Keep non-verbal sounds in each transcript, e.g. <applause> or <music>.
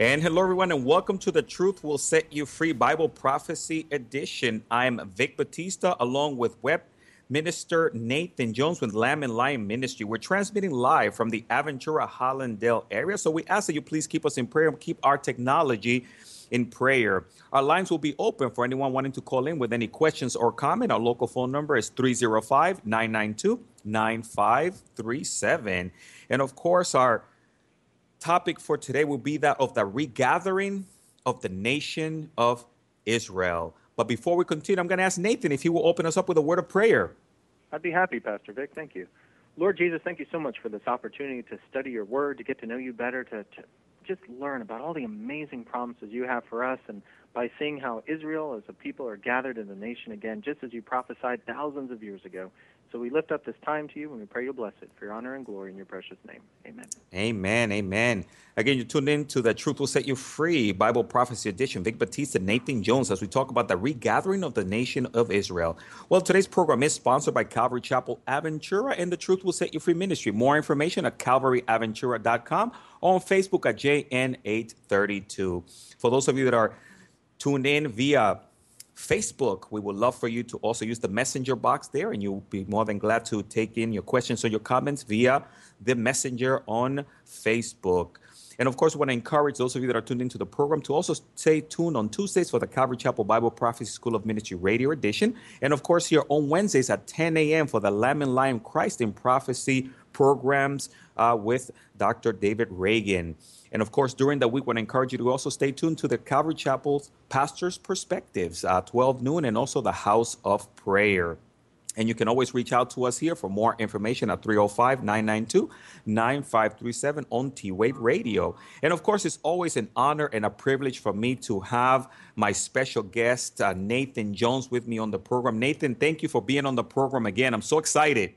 And hello, everyone, and welcome to the Truth Will Set You Free Bible Prophecy Edition. I'm Vic Batista, along with Web Minister Nathan Jones with Lamb and Lion Ministry. We're transmitting live from the Aventura Hallandale area. So we ask that you please keep us in prayer and keep our technology in prayer. Our lines will be open for anyone wanting to call in with any questions or comment. Our local phone number is 305 992 9537. And of course, our topic for today will be that of the regathering of the nation of Israel. But before we continue, I'm going to ask Nathan if he will open us up with a word of prayer. I'd be happy, Pastor Vic. Thank you. Lord Jesus, thank you so much for this opportunity to study your word, to get to know you better, to, to just learn about all the amazing promises you have for us, and by seeing how Israel as a people are gathered in the nation again, just as you prophesied thousands of years ago. So we lift up this time to you and we pray you'll bless it for your honor and glory in your precious name. Amen. Amen. Amen. Again, you're tuned in to the Truth Will Set You Free Bible Prophecy Edition. Vic Batista, Nathan Jones, as we talk about the regathering of the nation of Israel. Well, today's program is sponsored by Calvary Chapel Aventura and the Truth Will Set You Free Ministry. More information at calvaryaventura.com or on Facebook at JN832. For those of you that are tuned in via Facebook. We would love for you to also use the messenger box there, and you'll be more than glad to take in your questions or your comments via the messenger on Facebook. And of course, we want to encourage those of you that are tuned into the program to also stay tuned on Tuesdays for the Calvary Chapel Bible Prophecy School of Ministry radio edition. And of course, here on Wednesdays at 10 a.m. for the Lamb and Lion Christ in Prophecy programs uh, with Dr. David Reagan. And of course, during the week, to encourage you to also stay tuned to the Calvary Chapel's Pastor's Perspectives, uh, 12 noon, and also the House of Prayer. And you can always reach out to us here for more information at 305 992 9537 on T Wave Radio. And of course, it's always an honor and a privilege for me to have my special guest, uh, Nathan Jones, with me on the program. Nathan, thank you for being on the program again. I'm so excited.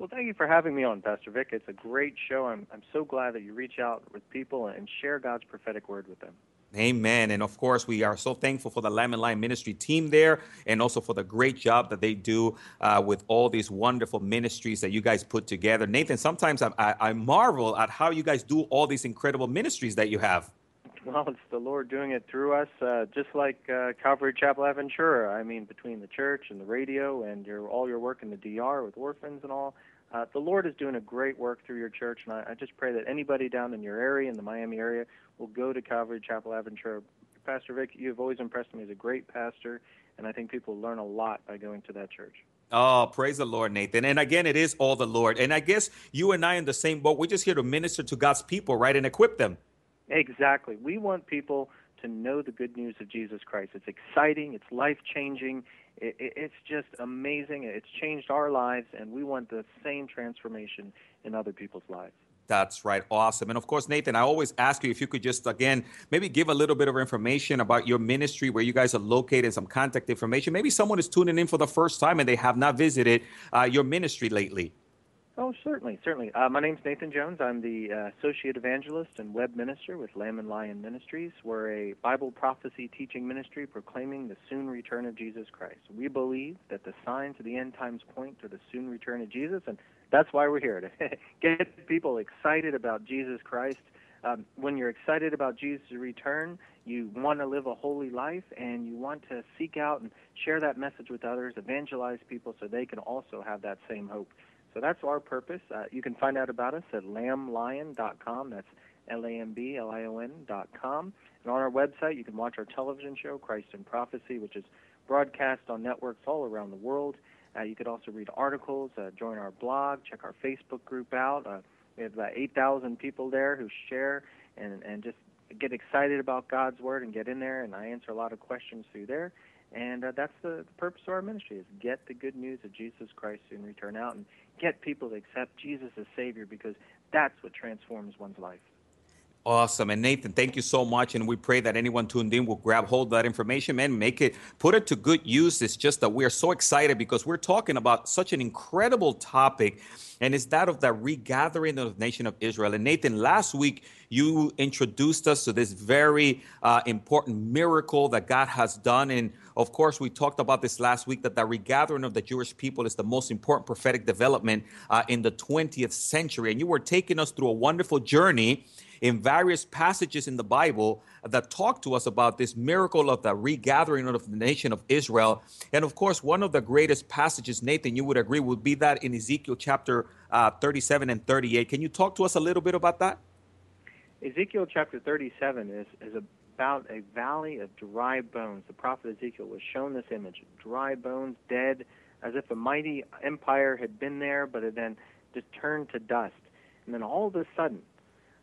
Well, thank you for having me on, Pastor Vic. It's a great show. I'm, I'm so glad that you reach out with people and share God's prophetic word with them. Amen. And of course, we are so thankful for the Lamb and Lion ministry team there and also for the great job that they do uh, with all these wonderful ministries that you guys put together. Nathan, sometimes I, I, I marvel at how you guys do all these incredible ministries that you have. Well, it's the Lord doing it through us, uh, just like uh, Calvary Chapel Aventura. I mean, between the church and the radio and your all your work in the DR with orphans and all, uh, the Lord is doing a great work through your church, and I, I just pray that anybody down in your area, in the Miami area, will go to Calvary Chapel Aventura. Pastor Vic, you have always impressed me as a great pastor, and I think people learn a lot by going to that church. Oh, praise the Lord, Nathan. And again, it is all the Lord. And I guess you and I in the same boat. We're just here to minister to God's people, right? And equip them. Exactly. We want people to know the good news of Jesus Christ. It's exciting, it's life changing, it, it, it's just amazing. It's changed our lives, and we want the same transformation in other people's lives. That's right. Awesome. And of course, Nathan, I always ask you if you could just, again, maybe give a little bit of information about your ministry, where you guys are located, some contact information. Maybe someone is tuning in for the first time and they have not visited uh, your ministry lately. Oh, certainly, certainly. Uh, my name's Nathan Jones. I'm the uh, Associate Evangelist and Web Minister with Lamb and Lion Ministries. We're a Bible prophecy teaching ministry proclaiming the soon return of Jesus Christ. We believe that the signs of the end times point to the soon return of Jesus, and that's why we're here to <laughs> get people excited about Jesus Christ. Um, when you're excited about Jesus' return, you want to live a holy life and you want to seek out and share that message with others, evangelize people so they can also have that same hope. So that's our purpose. Uh, you can find out about us at lamblion.com. That's L-A-M-B-L-I-O-N.com. And on our website, you can watch our television show, Christ in Prophecy, which is broadcast on networks all around the world. Uh, you could also read articles, uh, join our blog, check our Facebook group out. Uh, we have about 8,000 people there who share and, and just get excited about God's Word and get in there. And I answer a lot of questions through there. And uh, that's the, purpose of our ministry is get the good news of Jesus Christ soon return out and get people to accept Jesus as Savior because that's what transforms one's life. Awesome. And Nathan, thank you so much. And we pray that anyone tuned in will grab hold of that information, man, make it, put it to good use. It's just that we're so excited because we're talking about such an incredible topic, and it's that of the regathering of the nation of Israel. And Nathan, last week you introduced us to this very uh, important miracle that God has done. And of course, we talked about this last week that the regathering of the Jewish people is the most important prophetic development uh, in the 20th century. And you were taking us through a wonderful journey in various passages in the Bible that talk to us about this miracle of the regathering of the nation of Israel. And of course, one of the greatest passages, Nathan, you would agree, would be that in Ezekiel chapter uh, 37 and 38. Can you talk to us a little bit about that? Ezekiel chapter 37 is, is about a valley of dry bones. The prophet Ezekiel was shown this image dry bones, dead, as if a mighty empire had been there, but it then just turned to dust. And then all of a sudden,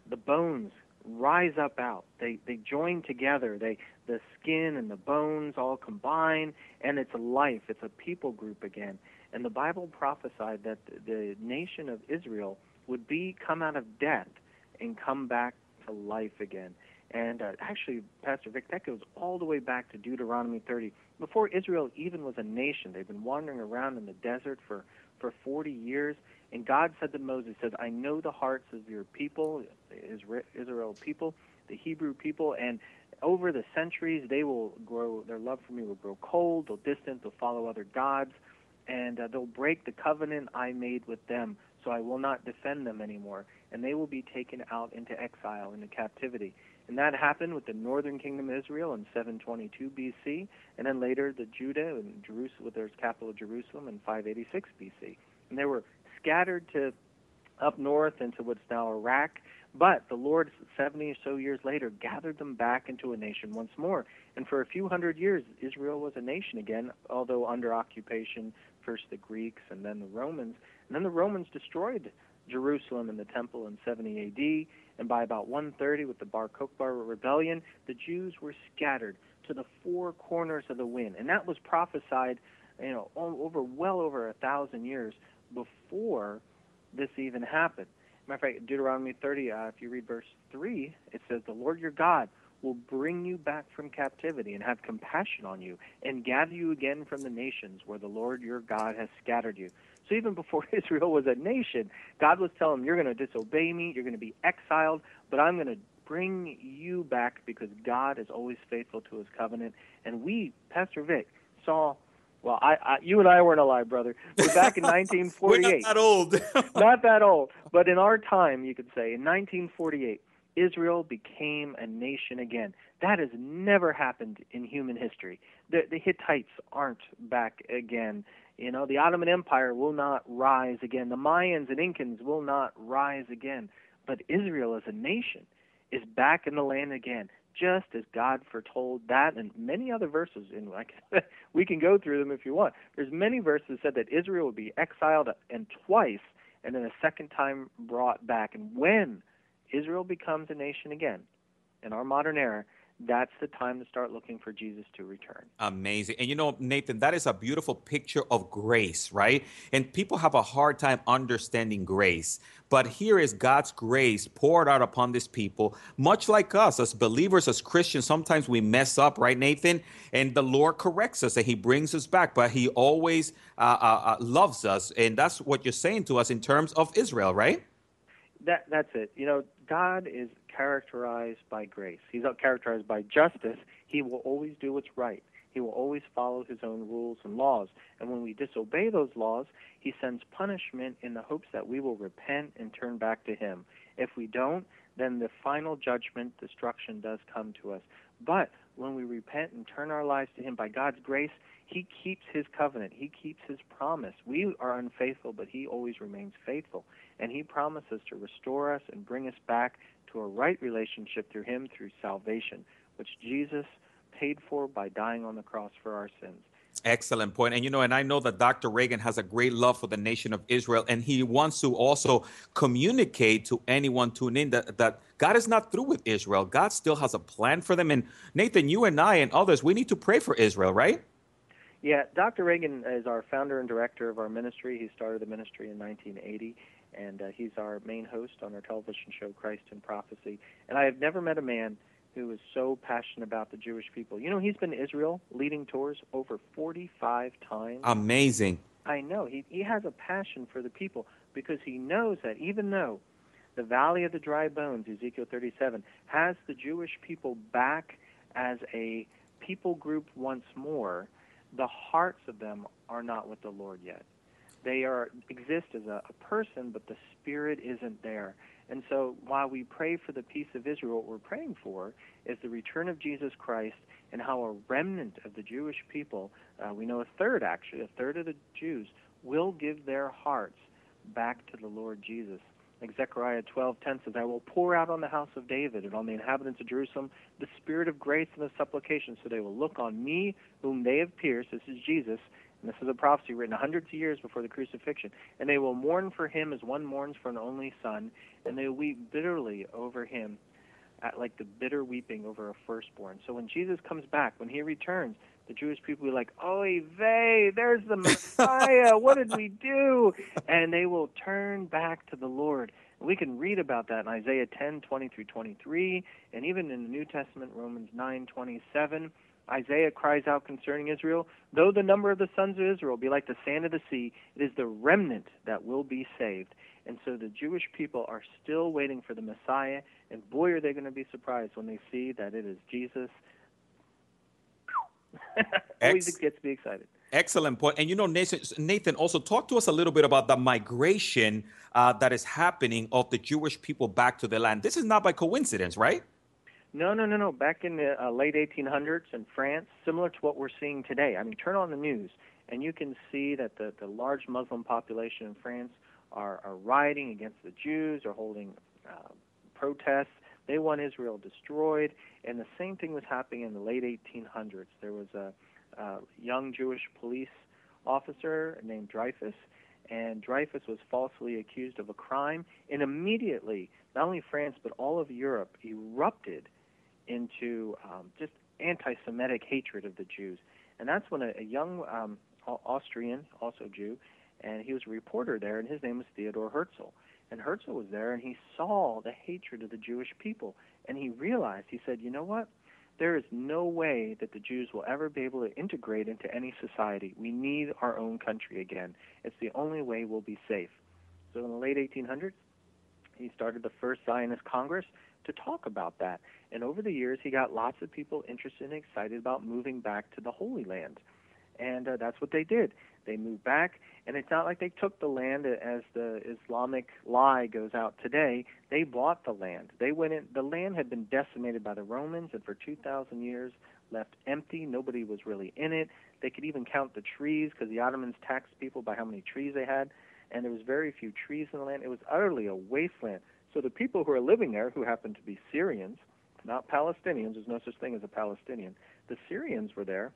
the bones rise up out. They they join together. They the skin and the bones all combine, and it's life. It's a people group again. And the Bible prophesied that the nation of Israel would be come out of death and come back to life again. And uh, actually, Pastor Vic, that goes all the way back to Deuteronomy 30. Before Israel even was a nation, they've been wandering around in the desert for, for 40 years. And God said to Moses, said, I know the hearts of your people, Israel people, the Hebrew people, and over the centuries they will grow, their love for me will grow cold, they'll distant, they'll follow other gods, and uh, they'll break the covenant I made with them, so I will not defend them anymore. And they will be taken out into exile, into captivity. And that happened with the northern kingdom of Israel in 722 BC, and then later the Judah and Jerusalem, with their capital Jerusalem in 586 BC. And they were scattered to up north into what's now Iraq. But the Lord, 70 or so years later, gathered them back into a nation once more. And for a few hundred years, Israel was a nation again, although under occupation, first the Greeks and then the Romans. And then the Romans destroyed Jerusalem and the temple in 70 AD. And by about 130, with the Bar Kokhba rebellion, the Jews were scattered to the four corners of the wind. And that was prophesied, you know, over well over a thousand years before this even happened. Matter of fact, Deuteronomy 30, uh, if you read verse 3, it says, The Lord your God will bring you back from captivity and have compassion on you and gather you again from the nations where the Lord your God has scattered you. So even before <laughs> Israel was a nation, God was telling them, You're going to disobey me, you're going to be exiled, but I'm going to bring you back because God is always faithful to his covenant. And we, Pastor Vic, saw well, I, I, you and I weren't alive, brother. But back in <laughs> 1948. We're not that old. <laughs> not that old, but in our time, you could say, in 1948, Israel became a nation again. That has never happened in human history. The, the Hittites aren't back again. You know, the Ottoman Empire will not rise again. The Mayans and Incans will not rise again. But Israel as a nation is back in the land again just as God foretold that and many other verses in like <laughs> we can go through them if you want. There's many verses that said that Israel would be exiled and twice and then a second time brought back. And when Israel becomes a nation again in our modern era, that's the time to start looking for Jesus to return. Amazing. And you know, Nathan, that is a beautiful picture of grace, right? And people have a hard time understanding grace. But here is God's grace poured out upon this people, much like us as believers, as Christians. Sometimes we mess up, right, Nathan? And the Lord corrects us and He brings us back, but He always uh, uh, uh loves us. And that's what you're saying to us in terms of Israel, right? That, that's it. You know, God is characterized by grace. He's not characterized by justice. He will always do what's right. He will always follow his own rules and laws. And when we disobey those laws, he sends punishment in the hopes that we will repent and turn back to him. If we don't, then the final judgment, destruction, does come to us. But when we repent and turn our lives to him by God's grace, he keeps his covenant. He keeps his promise. We are unfaithful, but he always remains faithful. And he promises to restore us and bring us back to a right relationship through him through salvation, which Jesus paid for by dying on the cross for our sins. Excellent point. And you know, and I know that Dr. Reagan has a great love for the nation of Israel, and he wants to also communicate to anyone tuning in that, that God is not through with Israel. God still has a plan for them. And Nathan, you and I and others, we need to pray for Israel, right? Yeah, Dr. Reagan is our founder and director of our ministry. He started the ministry in 1980, and uh, he's our main host on our television show, Christ in Prophecy. And I have never met a man who is so passionate about the Jewish people. You know, he's been to Israel leading tours over 45 times. Amazing. I know. He, he has a passion for the people because he knows that even though the valley of the dry bones, Ezekiel 37, has the Jewish people back as a people group once more, the hearts of them are not with the Lord yet. They are exist as a, a person, but the spirit isn't there. And so while we pray for the peace of Israel, what we're praying for is the return of Jesus Christ and how a remnant of the Jewish people, uh, we know a third actually, a third of the Jews, will give their hearts back to the Lord Jesus. Like Zechariah 12:10 says, "I will pour out on the house of David and on the inhabitants of Jerusalem the spirit of grace and of supplication, so they will look on me, whom they have pierced." This is Jesus, and this is a prophecy written hundreds of years before the crucifixion. And they will mourn for him as one mourns for an only son, and they will weep bitterly over him, at like the bitter weeping over a firstborn. So when Jesus comes back, when he returns, the Jewish people will be like, "Oy vey, there's the Messiah. what did we do?" <laughs> And they will turn back to the Lord. We can read about that in Isaiah 10:20 through 23, and even in the New Testament, Romans 9:27. Isaiah cries out concerning Israel, though the number of the sons of Israel be like the sand of the sea, it is the remnant that will be saved. And so the Jewish people are still waiting for the Messiah, and boy, are they going to be surprised when they see that it is Jesus <laughs> Always Ex- gets me excited. Excellent point. And you know, Nathan, Nathan, also talk to us a little bit about the migration uh, that is happening of the Jewish people back to the land. This is not by coincidence, right? No, no, no, no. Back in the uh, late 1800s in France, similar to what we're seeing today. I mean, turn on the news, and you can see that the, the large Muslim population in France are, are rioting against the Jews, are holding uh, protests. They want Israel destroyed, and the same thing was happening in the late 1800s. There was a, a young Jewish police officer named Dreyfus, and Dreyfus was falsely accused of a crime, and immediately, not only France but all of Europe erupted into um, just anti-Semitic hatred of the Jews, and that's when a, a young um, Austrian, also Jew, and he was a reporter there, and his name was Theodor Herzl and Herzl was there, and he saw the hatred of the Jewish people. And he realized, he said, you know what? There is no way that the Jews will ever be able to integrate into any society. We need our own country again. It's the only way we'll be safe. So in the late 1800s, he started the first Zionist Congress to talk about that. And over the years, he got lots of people interested and excited about moving back to the Holy Land. And uh, that's what they did. They moved back, and it's not like they took the land as the Islamic lie goes out today. They bought the land. They went in. The land had been decimated by the Romans, and for 2,000 years left empty. Nobody was really in it. They could even count the trees because the Ottomans taxed people by how many trees they had, and there was very few trees in the land. It was utterly a wasteland. So the people who are living there, who happened to be Syrians, not Palestinians, there's no such thing as a Palestinian. The Syrians were there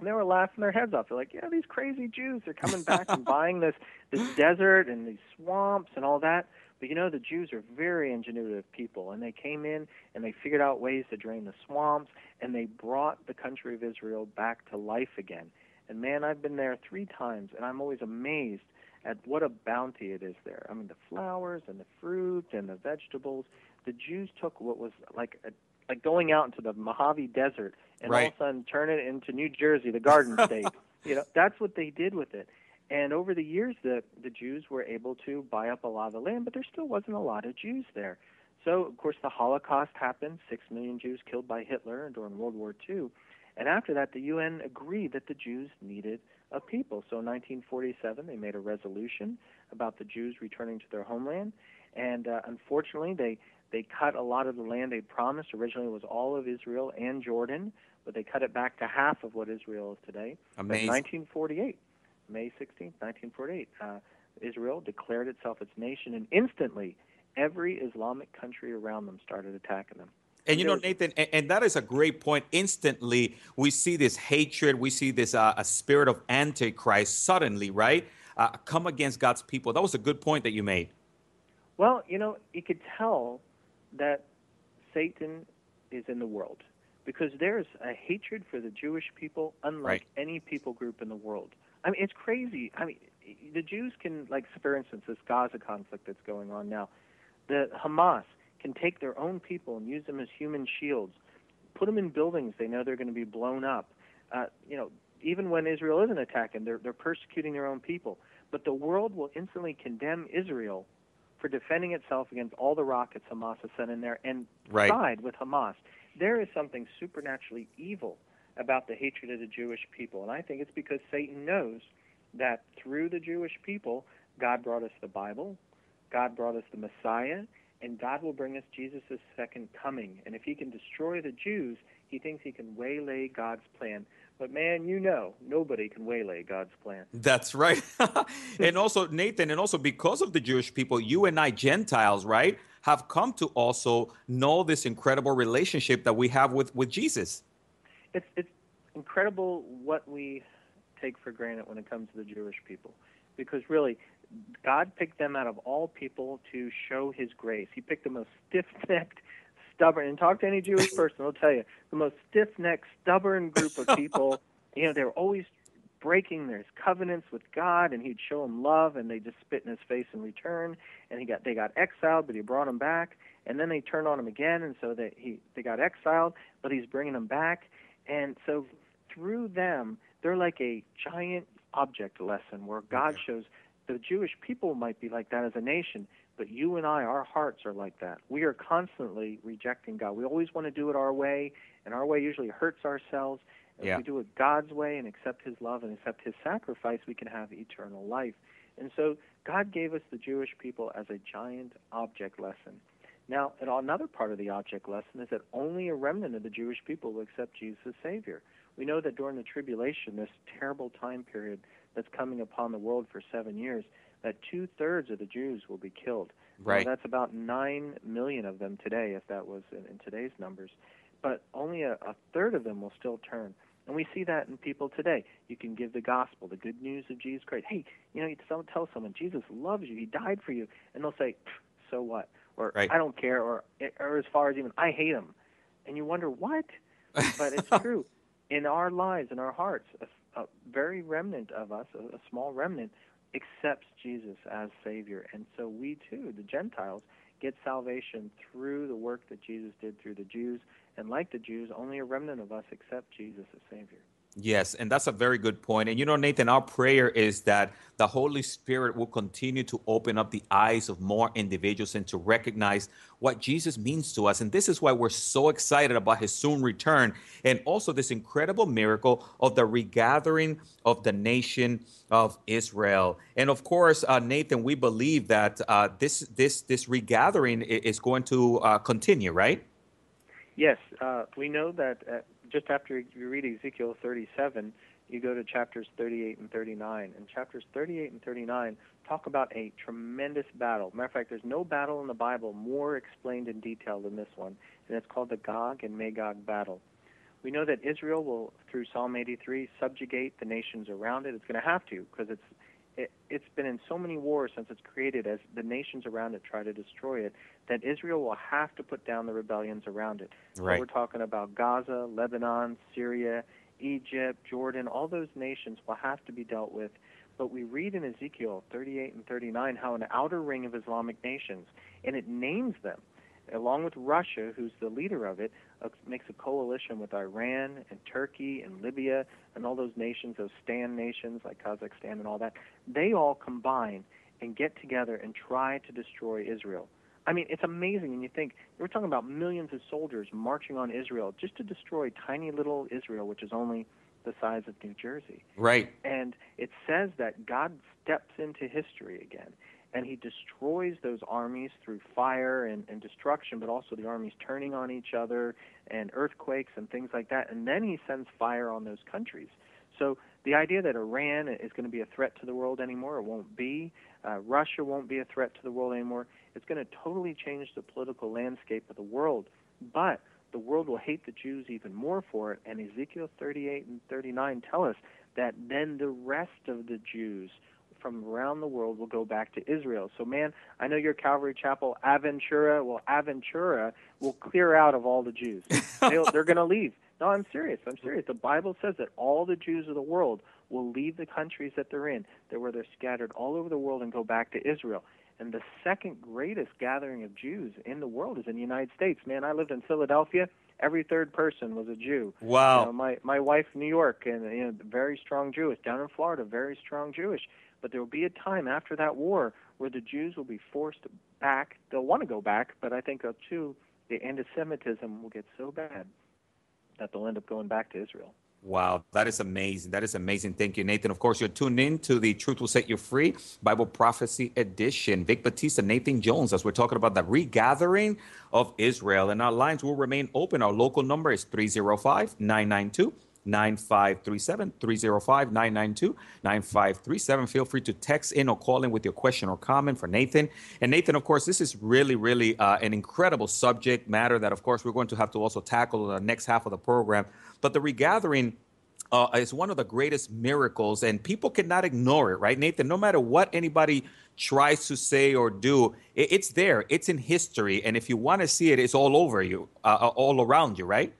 and they were laughing their heads off. They're like, "Yeah, these crazy Jews are coming back and <laughs> buying this this desert and these swamps and all that." But you know, the Jews are very ingenuitive people, and they came in and they figured out ways to drain the swamps, and they brought the country of Israel back to life again. And man, I've been there three times, and I'm always amazed at what a bounty it is there. I mean, the flowers and the fruit and the vegetables. The Jews took what was like a like going out into the Mojave Desert and right. all of a sudden turn it into New Jersey, the Garden State. <laughs> you know, that's what they did with it. And over the years, the the Jews were able to buy up a lot of the land, but there still wasn't a lot of Jews there. So, of course, the Holocaust happened. Six million Jews killed by Hitler during World War II. And after that, the UN agreed that the Jews needed a people. So in 1947, they made a resolution about the Jews returning to their homeland. And uh, unfortunately, they they cut a lot of the land they promised. Originally, it was all of Israel and Jordan, but they cut it back to half of what Israel is today. Amazing. 1948, May 16, 1948, uh, Israel declared itself its nation, and instantly, every Islamic country around them started attacking them. And you know, Nathan, and, and, that is a great point. Instantly, we see this hatred, we see this uh, a spirit of antichrist suddenly, right, uh, come against God's people. That was a good point that you made. Well, you know, you could tell that Satan is in the world because there's a hatred for the Jewish people unlike right. any people group in the world. I mean, it's crazy. I mean, the Jews can, like, for instance, this Gaza conflict that's going on now, the Hamas can take their own people and use them as human shields, put them in buildings they know they're going to be blown up. Uh, you know, even when Israel isn't attacking, they're, they're persecuting their own people. But the world will instantly condemn Israel for defending itself against all the rockets Hamas has sent in there and Right. side with Hamas. There is something supernaturally evil about the hatred of the Jewish people. And I think it's because Satan knows that through the Jewish people, God brought us the Bible, God brought us the Messiah, and God will bring us Jesus' second coming. And if he can destroy the Jews, he thinks he can waylay God's plan. But man, you know, nobody can waylay God's plan. That's right. <laughs> <laughs> and also, Nathan, and also because of the Jewish people, you and I, Gentiles, right, have come to also know this incredible relationship that we have with, with Jesus. It's it's incredible what we take for granted when it comes to the Jewish people. Because really, God picked them out of all people to show his grace. He picked the most <laughs> stiff necked, stubborn and talk to any Jewish person, they'll tell you, the most stiff necked, stubborn group of people. <laughs> you know, they were always breaking their covenants with God and he'd show them love and they just spit in his face in return and he got they got exiled but he brought them back and then they turned on him again and so they he they got exiled but he's bringing them back and so through them they're like a giant object lesson where God shows the Jewish people might be like that as a nation but you and I our hearts are like that we are constantly rejecting God we always want to do it our way and our way usually hurts ourselves if Yeah. we do it God's way and accept His love and accept His sacrifice, we can have eternal life. And so God gave us the Jewish people as a giant object lesson. Now, another part of the object lesson is that only a remnant of the Jewish people will accept Jesus as Savior. We know that during the tribulation, this terrible time period that's coming upon the world for seven years, that two thirds of the Jews will be killed. Now, Right. that's about nine million of them today, if that was in, in today's numbers. But only a, a third of them will still turn. And we see that in people today. You can give the gospel, the good news of Jesus Christ. Hey, you know, you tell, tell someone Jesus loves you. He died for you, and they'll say, "So what?" Or Right. "I don't care," or eh, or as far as even "I hate him," and you wonder what. <laughs> But it's true. In our lives, in our hearts, a, a very remnant of us, a, a small remnant, accepts Jesus as Savior, and so we too, the Gentiles, get salvation through the work that Jesus did through the Jews. And like the Jews, only a remnant of us accept Jesus as Savior. Yes, and that's a very good point. And you know, Nathan, our prayer is that the Holy Spirit will continue to open up the eyes of more individuals and to recognize what Jesus means to us. And this is why we're so excited about his soon return and also this incredible miracle of the regathering of the nation of Israel. And of course, uh, Nathan, we believe that uh, this this this regathering is going to uh, continue, right? Yes, uh, we know that uh, just after you read Ezekiel 37, you go to chapters 38 and 39. And chapters 38 and 39 talk about a tremendous battle. Matter of fact, there's no battle in the Bible more explained in detail than this one, and it's called the Gog and Magog battle. We know that Israel will, through Psalm 83, subjugate the nations around it. It's going to have to because it's it, it's been in so many wars since it's created as the nations around it try to destroy it that Israel will have to put down the rebellions around it. Right. So we're talking about Gaza, Lebanon, Syria, Egypt, Jordan, all those nations will have to be dealt with. But we read in Ezekiel 38 and 39 how an outer ring of Islamic nations, and it names them, along with Russia, who's the leader of it, uh, makes a coalition with Iran and Turkey and Libya and all those nations, those stand nations like Kazakhstan and all that. They all combine and get together and try to destroy Israel. I mean, it's amazing when you think we're talking about millions of soldiers marching on Israel just to destroy tiny little Israel, which is only the size of New Jersey. Right. And it says that God steps into history again, and he destroys those armies through fire and, and destruction, but also the armies turning on each other and earthquakes and things like that. And then he sends fire on those countries. So the idea that Iran is going to be a threat to the world anymore, it won't be. Uh, Russia won't be a threat to the world anymore. It's going to totally change the political landscape of the world. But the world will hate the Jews even more for it. And Ezekiel 38 and 39 tell us that then the rest of the Jews from around the world will go back to Israel. So, man, I know your Calvary Chapel, Aventura, well, Aventura will clear out of all the Jews. <laughs> They'll, they're going to leave. No, I'm serious. I'm serious. The Bible says that all the Jews of the world will leave the countries that they're in, that where they're scattered all over the world, and go back to Israel. And the second greatest gathering of Jews in the world is in the United States. Man, I lived in Philadelphia. Every third person was a Jew. Wow. You know, my my wife, New York, and you know, very strong Jewish. Down in Florida, very strong Jewish. But there will be a time after that war where the Jews will be forced back. They'll want to go back, but I think uh, too the anti-Semitism will get so bad that they'll end up going back to Israel. Wow, that is amazing. That is amazing. Thank you, Nathan. Of course, you're tuned in to the Truth Will Set You Free Bible Prophecy Edition. Vic Batista, Nathan Jones, as we're talking about the regathering of Israel. And our lines will remain open. Our local number is 305 992 9537 305 992 9537. Feel free to text in or call in with your question or comment for Nathan. And Nathan, of course, this is really, really uh, an incredible subject matter that, of course, we're going to have to also tackle the next half of the program. But the regathering uh, is one of the greatest miracles, and people cannot ignore it, right, Nathan? No matter what anybody tries to say or do, it, it's there. It's in history, and if you want to see it, it's all over you, uh, uh all around you, right?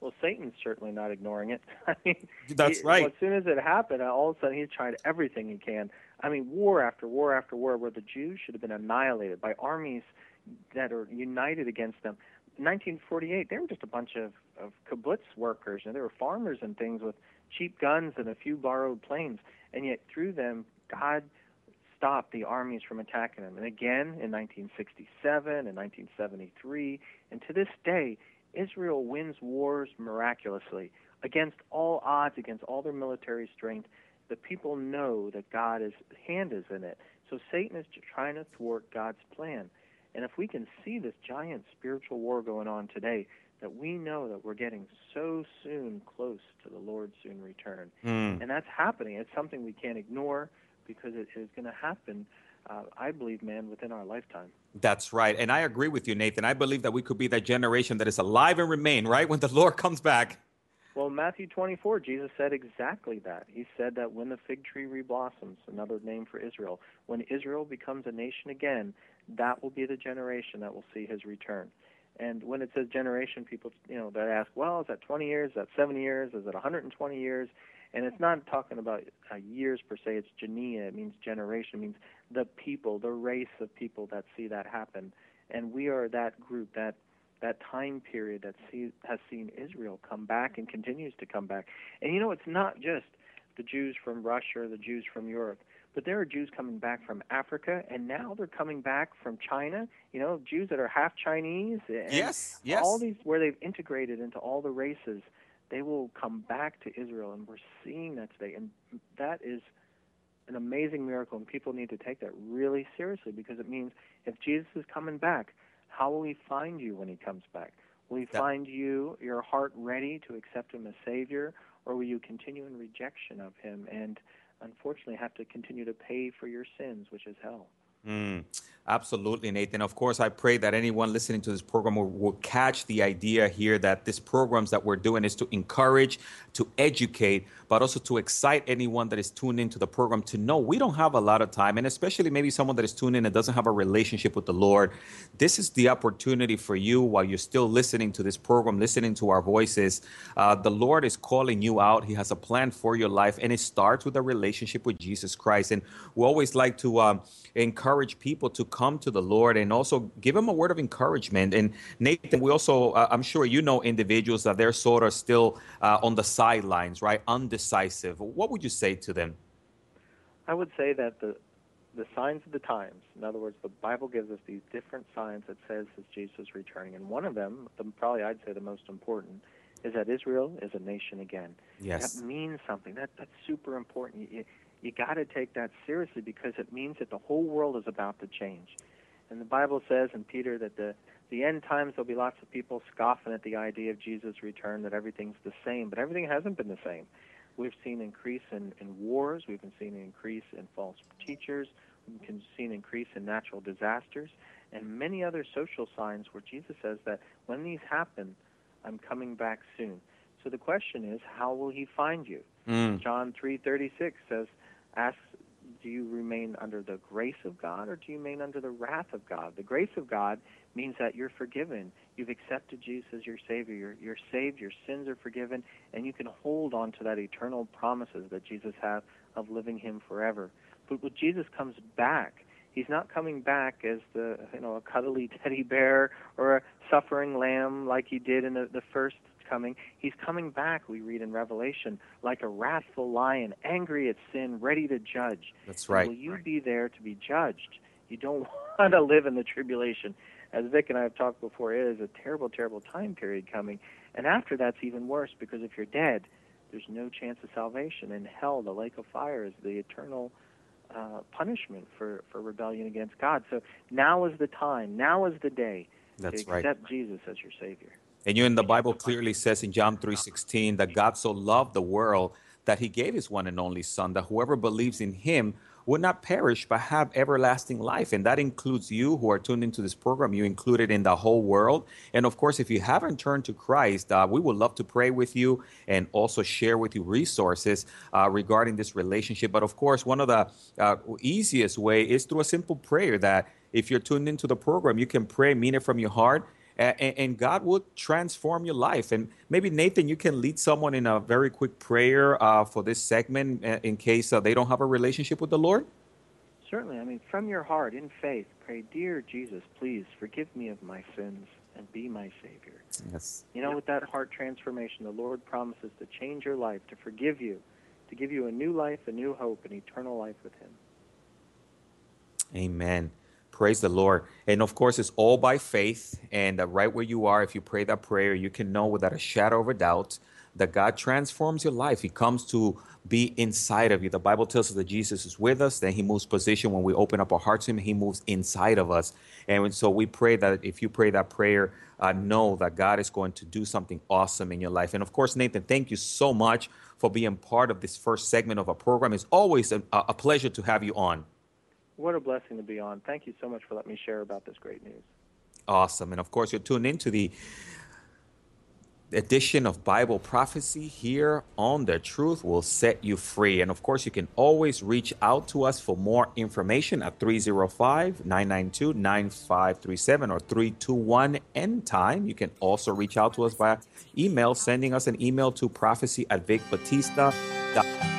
Well, Satan's certainly not ignoring it. <laughs> I mean, <laughs> that's he, right. Well, as soon as it happened, uh, all of a sudden he's tried everything he can. I mean, war after war after war, where the Jews should have been annihilated by armies that are united against them. 1948, they were just a bunch of, of kibbutz workers, and they were farmers and things with cheap guns and a few borrowed planes. And yet, through them, God stopped the armies from attacking them. And again in 1967 and 1973, and to this day, Israel wins wars miraculously against all odds, against all their military strength. The people know that God's hand is in it. So Satan is trying to thwart God's plan. And if we can see this giant spiritual war going on today, that we know that we're getting so soon close to the Lord's soon return. Mm. And that's happening. It's something we can't ignore because it is going to happen uh, I believe, man, within our lifetime. That's right. And I agree with you, Nathan. I believe that we could be that generation that is alive and remain, right, when the Lord <laughs> comes back. Well, Matthew 24, Jesus said exactly that. He said that when the fig tree reblossoms, another name for Israel, when Israel becomes a nation again, that will be the generation that will see his return. And when it says generation, people, you know, that ask, well, is that 20 years? Is that 70 years? Is it 120 years? And it's not talking about uh, years per se. It's genea. It means generation. It means the people, the race of people that see that happen. And we are that group, that that time period that see, has seen Israel come back and continues to come back. And you know, it's not just the Jews from Russia or the Jews from Europe, but there are Jews coming back from Africa, and now they're coming back from China. You know, Jews that are half Chinese. And yes, yes. All these where they've integrated into all the races they will come back to Israel, and we're seeing that today. And that is an amazing miracle, and people need to take that really seriously because it means if Jesus is coming back, how will he find you when he comes back? Will he find you, your heart ready to accept him as Savior, or will you continue in rejection of him and unfortunately have to continue to pay for your sins, which is hell? Mm, absolutely, Nathan. Of course, I pray that anyone listening to this program will, will, catch the idea here that these programs that we're doing is to encourage, to educate, but also to excite anyone that is tuned into the program to know we don't have a lot of time, and especially maybe someone that is tuned in and doesn't have a relationship with the Lord. This is the opportunity for you while you're still listening to this program, listening to our voices. Uh, the Lord is calling you out. He has a plan for your life, and it starts with a relationship with Jesus Christ. And we always like to um, encourage people to come to the Lord and also give them a word of encouragement. And Nathan, we also, uh, I'm sure you know individuals that they're sort of still uh, on the sidelines, right? Undecisive. What would you say to them? I would say that the the signs of the times. In other words, the Bible gives us these different signs that says that Jesus is returning, and one of them, the, probably I'd say the most important, is that Israel is a nation again. Yes, that means something. That that's super important. You, you got to take that seriously because it means that the whole world is about to change. And the Bible says in Peter that the the end times there'll be lots of people scoffing at the idea of Jesus' return, that everything's the same, but everything hasn't been the same. We've seen increase in, in wars, we've been seeing an increase in false teachers, we've seen an increase in natural disasters, and many other social signs where Jesus says that when these happen, I'm coming back soon. So the question is, how will he find you? Mm. John 3:36 says, "Ask do you remain under the grace of God or do you remain under the wrath of God? The grace of God means that you're forgiven. You've accepted Jesus as your Savior. You're, you're saved. Your sins are forgiven, and you can hold on to that eternal promises that Jesus has of living Him forever. But when Jesus comes back, He's not coming back as the you know a cuddly <laughs> teddy bear or a suffering lamb like He did in the, the first coming. He's coming back, we read in Revelation, like a wrathful lion, angry at sin, ready to judge. That's right. And will you be there to be judged? You don't <laughs> want to live in the tribulation. As Vic and I have talked before, it is a terrible, terrible time period coming. And after that's even worse because if you're dead, there's no chance of salvation. In hell, the lake of fire is the eternal uh, punishment for, for rebellion against God. So now is the time, now is the day That's to right. accept Jesus as your Savior. And you in the Bible clearly says in John 3:16 that God so loved the world that he gave his one and only son that whoever believes in him would not perish but have everlasting life. And that includes you who are tuned into this program you included in the whole world. And of course if you haven't turned to christ uh, we would love to pray with you and also share with you resources uh, regarding this relationship. But of course one of the uh, easiest way is through a simple prayer that if you're tuned into the program you can pray mean it from your heart and, and God will transform your life. And maybe Nathan, you can lead someone in a very quick prayer uh, for this segment uh, in case uh, they don't have a relationship with the Lord. Certainly. I mean, from your heart, in faith, pray, Dear Jesus, please forgive me of my sins and be my Savior. Yes. You know, with that heart transformation, the Lord promises to change your life, to forgive you, to give you a new life, a new hope, an eternal life with Him. Amen. Praise the Lord. And of course, it's all by faith. And uh, right where you are, if you pray that prayer, you can know without a shadow of a doubt that God transforms your life. He comes to be inside of you. The Bible tells us that Jesus is with us, then He moves position when we open up our hearts to Him, He moves inside of us. And so we pray that if you pray that prayer, uh, know that God is going to do something awesome in your life. And of course, Nathan, thank you so much for being part of this first segment of our program. It's always a, a pleasure to have you on. What a blessing to be on. Thank you so much for letting me share about this great news. Awesome. And of course, you're tuned into the edition of Bible Prophecy here on The Truth Will Set You Free. And of course, you can always reach out to us for more information at 305 992 9537 or 321 End Time. You can also reach out to us via email, sending us an email to prophecy at vicbatista.com.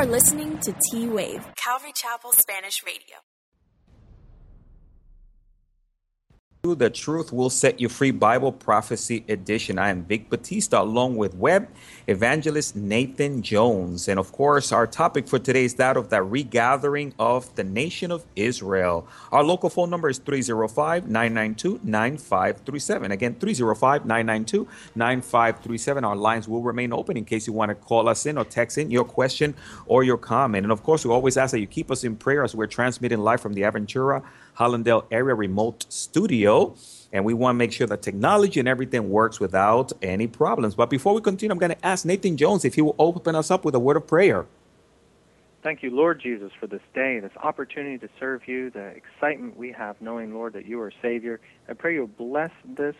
are listening to T Wave, Calvary Chapel Spanish Radio. The Truth Will Set You Free Bible Prophecy Edition. I am Vic Batista along with web evangelist Nathan Jones. And of course, our topic for today is that of the regathering of the nation of Israel. Our local phone number is 305 992 9537. Again, 305 992 9537. Our lines will remain open in case you want to call us in or text in your question or your comment. And of course, we always ask that you keep us in prayer as we're transmitting live from the Aventura Hallandale area remote studio. And we want to make sure that technology and everything works without any problems. But before we continue, I'm going to ask Nathan Jones if he will open us up with a word of prayer. Thank you, Lord Jesus, for this day, this opportunity to serve you, the excitement we have knowing, Lord, that you are Savior. I pray you'll bless this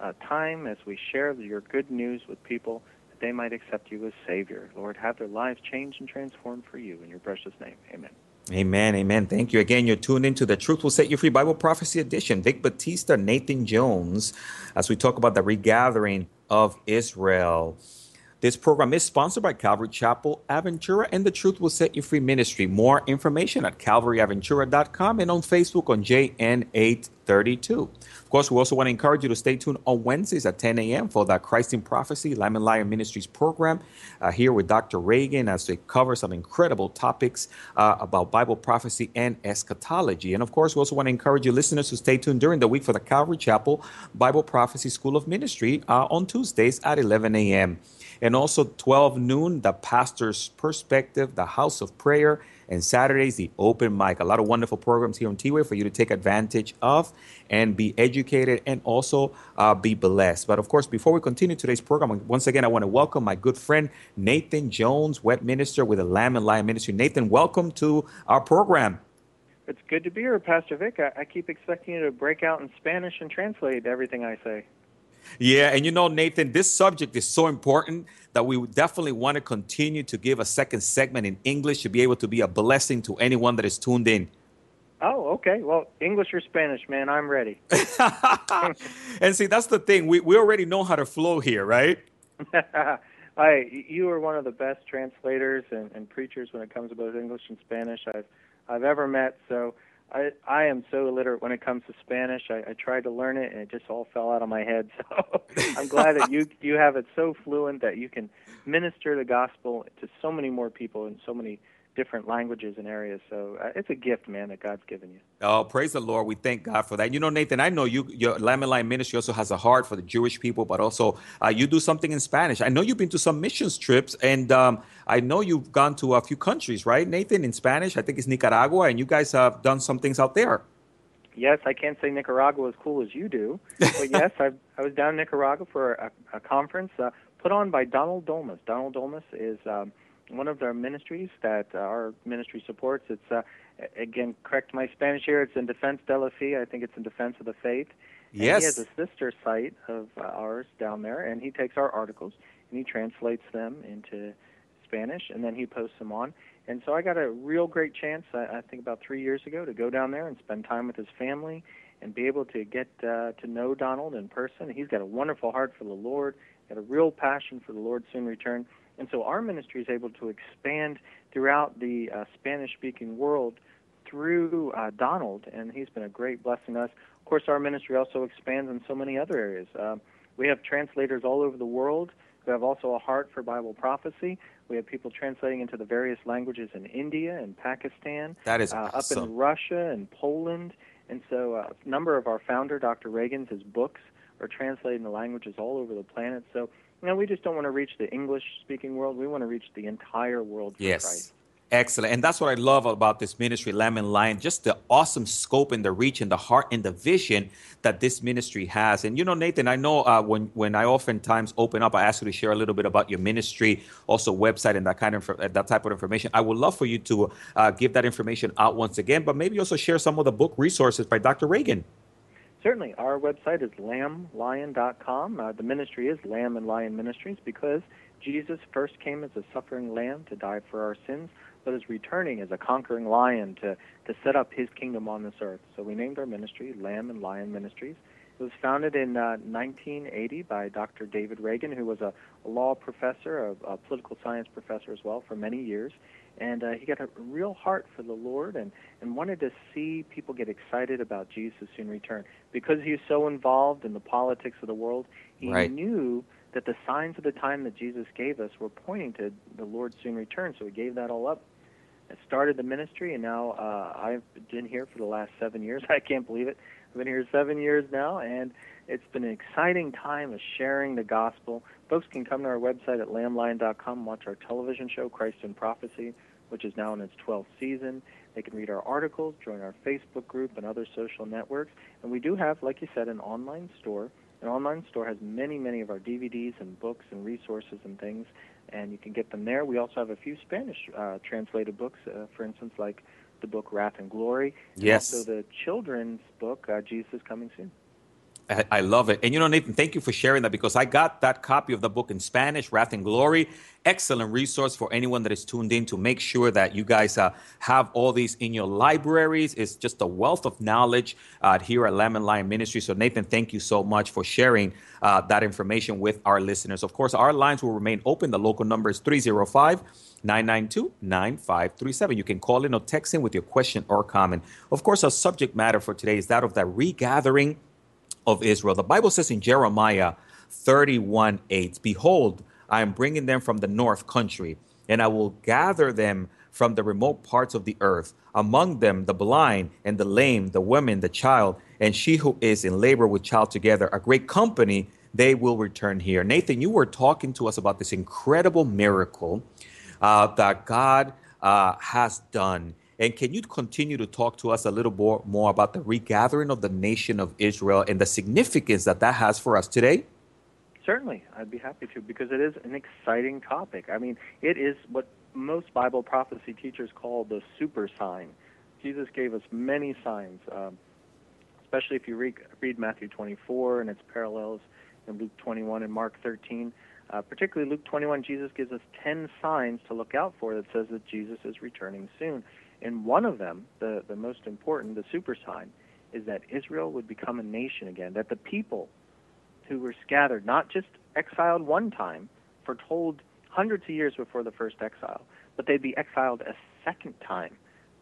uh, time as we share your good news with people, that they might accept you as Savior. Lord, have their lives changed and transformed for you. In your precious name, amen. Amen, amen. Thank you. Again, you're tuned into the Truth Will Set You Free Bible Prophecy Edition. Vic Batista, Nathan Jones, as we talk about the regathering of Israel. This program is sponsored by Calvary Chapel Aventura and the Truth Will Set You Free Ministry. More information at calvaryaventura.com and on Facebook on JN832. Of course, we also want to encourage you to stay tuned on Wednesdays at 10 a.m. for the Christ in Prophecy Lamb and Lion Ministries program uh, here with Dr. Reagan as they cover some incredible topics uh, about Bible prophecy and eschatology. And of course, we also want to encourage you listeners to stay tuned during the week for the Calvary Chapel Bible Prophecy School of Ministry uh, on Tuesdays at 11 a.m. And also 12 noon, the pastor's perspective, the house of prayer, and Saturdays, the open mic. A lot of wonderful programs here on T-Wave for you to take advantage of and be educated and also uh, be blessed. But of course, before we continue today's program, once again, I want to welcome my good friend Nathan Jones, web minister with the Lamb and Lion Ministry. Nathan, welcome to our program. It's good to be here, Pastor Vic. I, I keep expecting you to break out in Spanish and translate everything I say. Yeah, and you know, Nathan, this subject is so important that we definitely want to continue to give a second segment in English to be able to be a blessing to anyone that is tuned in. Oh, okay. Well, English or Spanish, man, I'm ready. <laughs> <laughs> and see, that's the thing. We, we already know how to flow here, right? <laughs> I, you are one of the best translators and, and preachers when it comes to both English and Spanish I've I've ever met. So I I am so illiterate when it comes to Spanish. I, I tried to learn it and it just all fell out of my head. <laughs> So I'm glad that you you have it so fluent that you can minister the gospel to so many more people in so many different languages and areas. So uh, it's a gift, man, that God's given you. Oh, praise the Lord. We thank God for that. You know, Nathan, I know you, your Lamb and Lion ministry also has a heart for the Jewish people, but also uh, you do something in Spanish. I know you've been to some missions trips, and um, I know you've gone to a few countries, right, Nathan, in Spanish? I think it's Nicaragua, and you guys have done some things out there. Yes, I can't say Nicaragua as cool as you do, but <laughs> yes, I, I was down in Nicaragua for a, a conference uh, put on by Donald Dolmas. Donald Dolmas is um, one of their ministries that uh, our ministry supports. It's uh, again, correct my Spanish here. It's in Defense de la Fe. I think it's in Defense of the Faith. And Yes. he has a sister site of uh, ours down there, and he takes our articles and he translates them into Spanish, and then he posts them on. And so I got a real great chance, I, I think about three years ago, to go down there and spend time with his family and be able to get uh, to know Donald in person. He's got a wonderful heart for the Lord, got a real passion for the Lord's soon return. And so our ministry is able to expand throughout the uh, Spanish speaking world through uh, Donald, and he's been a great blessing to us. Of course, our ministry also expands in so many other areas. Um, we have translators all over the world who have also a heart for Bible prophecy. We have people translating into the various languages in India and Pakistan, That is uh, up in Russia and Poland. And so uh, a number of our founder, Dr. Reagan's, his books are translated into languages all over the planet. So, know, we just don't want to reach the English-speaking world. We want to reach the entire world Yes. Christ. Excellent. And that's what I love about this ministry, Lamb and Lion, just the awesome scope and the reach and the heart and the vision that this ministry has. And you know, Nathan, I know uh, when, when I oftentimes open up, I ask you to share a little bit about your ministry, also website and that kind of uh, that type of information. I would love for you to uh, give that information out once again, but maybe also share some of the book resources by Dr. Reagan. Certainly. Our website is lamblion.com. Uh, the ministry is Lamb and Lion Ministries because Jesus first came as a suffering lamb to die for our sins, but is returning as a conquering lion to, to set up his kingdom on this earth. So we named our ministry Lamb and Lion Ministries. It was founded in uh, 1980 by Dr. David Reagan, who was a, a law professor, a, a political science professor as well for many years. And uh, he got a real heart for the Lord and, and wanted to see people get excited about Jesus' soon return. Because he was so involved in the politics of the world, he Right. knew that the signs of the time that Jesus gave us were pointing to the Lord's soon return, so he gave that all up. I started the ministry, and now uh, I've been here for the last seven years. <laughs> I can't believe it. I've been here seven years now, and it's been an exciting time of sharing the gospel. Folks can come to our website at lamblion.com, watch our television show, Christ in Prophecy, which is now in its 12th season. They can read our articles, join our Facebook group, and other social networks. And we do have, like you said, an online store. An online store has many, many of our DVDs and books and resources and things, and you can get them there. We also have a few Spanish uh, translated books, uh, for instance, like the book Wrath and Glory. and Yes. Also the children's book, uh, Jesus is Coming Soon. I, love it. And you know, Nathan, thank you for sharing that because I got that copy of the book in Spanish, Wrath and Glory. Excellent resource for anyone that is tuned in to make sure that you guys uh, have all these in your libraries. It's just a wealth of knowledge uh, here at Lamb and Lion Ministry. So, Nathan, thank you so much for sharing uh, that information with our listeners. Of course, our lines will remain open. The local number is 305 992 9537. You can call in or text in with your question or comment. Of course, our subject matter for today is that of the regathering of Israel. The Bible says in Jeremiah 31 8, Behold, I am bringing them from the north country, and I will gather them from the remote parts of the earth, among them the blind and the lame, the women, the child, and she who is in labor with child together, a great company, they will return here. Nathan, you were talking to us about this incredible miracle uh, that God uh, has done. And can you continue to talk to us a little more, more about the regathering of the nation of Israel and the significance that that has for us today? Certainly, I'd be happy to because it is an exciting topic. I mean, it is what most Bible prophecy teachers call the super sign. Jesus gave us many signs, um, especially if you read, read Matthew 24 and its parallels in Luke 21 and Mark 13. Uh, particularly Luke 21, Jesus gives us 10 signs to look out for that says that Jesus is returning soon. And one of them, the, the most important, the super sign, is that Israel would become a nation again, that the people who were scattered, not just exiled one time, foretold hundreds of years before the first exile, but they'd be exiled a second time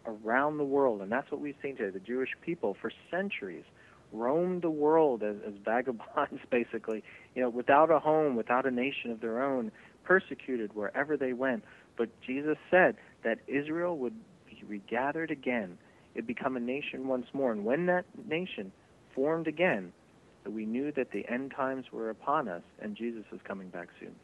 around the world. And that's what we've seen today. The Jewish people, for centuries, roamed the world as, as <laughs> vagabonds, basically, you know, without a home, without a nation of their own, persecuted wherever they went. But Jesus said that Israel would regathered again. It'd become a nation once more. And when that nation formed again, we knew that the end times were upon us and Jesus is coming back soon.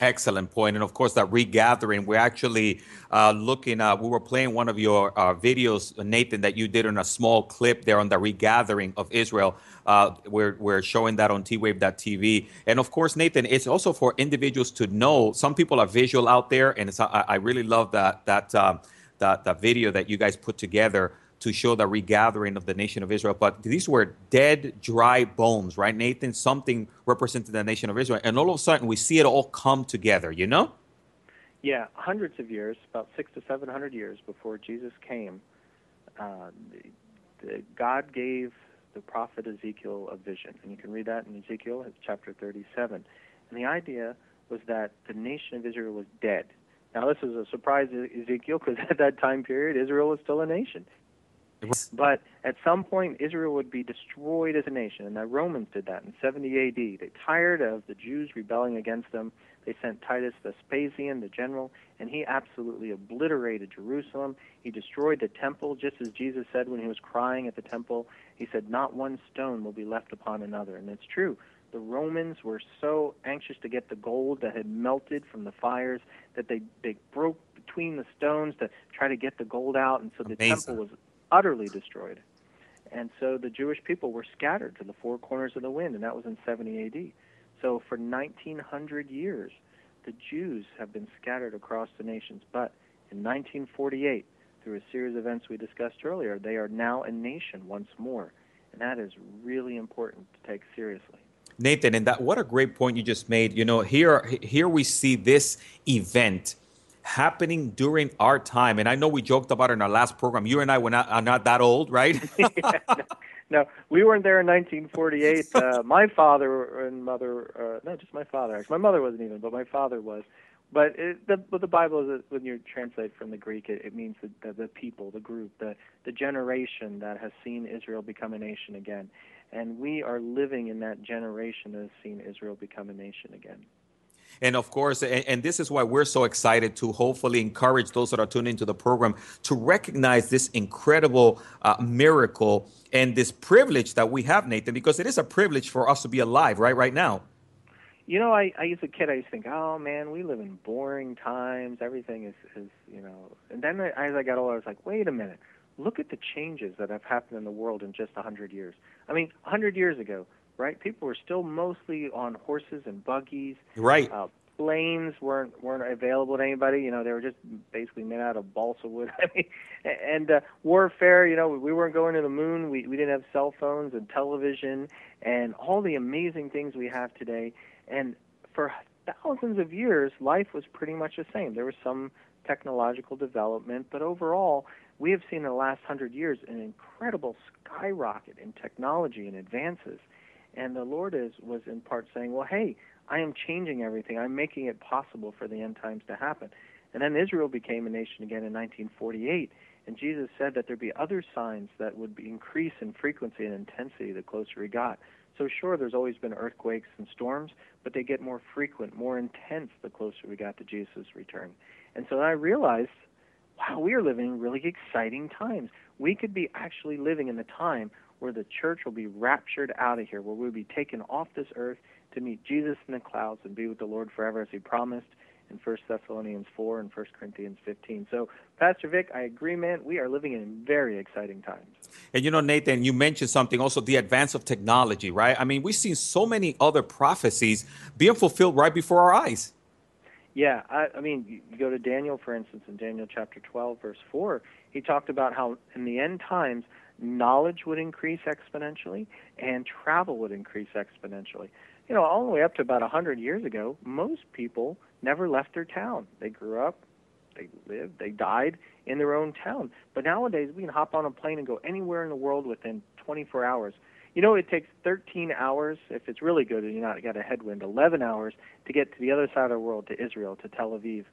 Excellent point. And of course, that regathering, we're actually uh, looking at, we were playing one of your uh, videos, Nathan, that you did in a small clip there on the regathering of Israel. Uh, we're, we're showing that on twave.tv. And of course, Nathan, it's also for individuals to know. Some people are visual out there, and I, I really love that, that, um, that, that video that you guys put together to show the regathering of the nation of Israel. But these were dead, dry bones, right, Nathan? Something represented the nation of Israel. And all of a sudden, we see it all come together, you know? Yeah, hundreds of years, about six to seven hundred years before Jesus came, uh, the, the, God gave the prophet Ezekiel a vision, and you can read that in Ezekiel, chapter 37. And the idea was that the nation of Israel was dead. Now, this is a surprise to Ezekiel because <laughs> at that time period, Israel was still a nation. But at some point, Israel would be destroyed as a nation, and the Romans did that in 70 AD. They tired of the Jews rebelling against them. They sent Titus Vespasian, the general, and he absolutely obliterated Jerusalem. He destroyed the temple, just as Jesus said when he was crying at the temple. He said, Not one stone will be left upon another. And it's true. The Romans were so anxious to get the gold that had melted from the fires that they, they broke between the stones to try to get the gold out, and so the Amazing. temple was utterly destroyed. And so the Jewish people were scattered to the four corners of the wind, and that was in 70 AD. So for 1900 years, the Jews have been scattered across the nations. But in 1948, through a series of events we discussed earlier, they are now a nation once more. And that is really important to take seriously. Nathan, and that what a great point you just made. You know, here here we see this event happening during our time, and I know we joked about it in our last program. You and I were not are not that old, right? <laughs> no, we weren't there in 1948. Uh, my father and mother, uh, no, just my father. Actually, my mother wasn't even, but my father was. But it, the but the Bible is when you translate from the Greek, it, it means the, the the people, the group, the the generation that has seen Israel become a nation again, and we are living in that generation that has seen Israel become a nation again. And of course, and, and, this is why we're so excited to hopefully encourage those that are tuning into the program to recognize this incredible uh, miracle and this privilege that we have, Nathan, because it is a privilege for us to be alive right right now. You know, I, I as a kid, I used to think, oh man, we live in boring times. Everything is, is you know. And then as I got older, I was like, wait a minute, look at the changes that have happened in the world in just a hundred years. I mean, a hundred years ago, right? People were still mostly on horses and buggies. Right. Uh, planes weren't weren't available to anybody. You know, they were just basically made out of balsa wood. <laughs> I mean, and uh, warfare. You know, we weren't going to the moon. We we didn't have cell phones and television and all the amazing things we have today. And for thousands of years, life was pretty much the same. There was some technological development, but overall, we have seen in the last hundred years an incredible skyrocket in technology and advances. And the Lord is was in part saying, "Well, hey, I am changing everything. I'm making it possible for the end times to happen." And then Israel became a nation again in 1948, and Jesus said that there'd be other signs that would increase in frequency and intensity the closer he got. So sure, there's always been earthquakes and storms, but they get more frequent, more intense the closer we got to Jesus' return. And so I realized, wow, we are living in really exciting times. We could be actually living in the time where the church will be raptured out of here, where we'll be taken off this earth to meet Jesus in the clouds and be with the Lord forever as he promised in 1 Thessalonians 4 and 1 Corinthians 15. So, Pastor Vic, I agree, man. We are living in very exciting times. And you know, Nathan, you mentioned something also the advance of technology, right? I mean, we've seen so many other prophecies being fulfilled right before our eyes. Yeah, I, I mean, you go to Daniel, for instance, in Daniel chapter 12, verse 4, he talked about how in the end times, knowledge would increase exponentially and travel would increase exponentially. You know, all the way up to about 100 years ago, most people never left their town. They grew up, they lived, they died in their own town. But nowadays, we can hop on a plane and go anywhere in the world within 24 hours. You know, it takes 13 hours, if it's really good and you're not got a headwind, 11 hours to get to the other side of the world, to Israel, to Tel Aviv.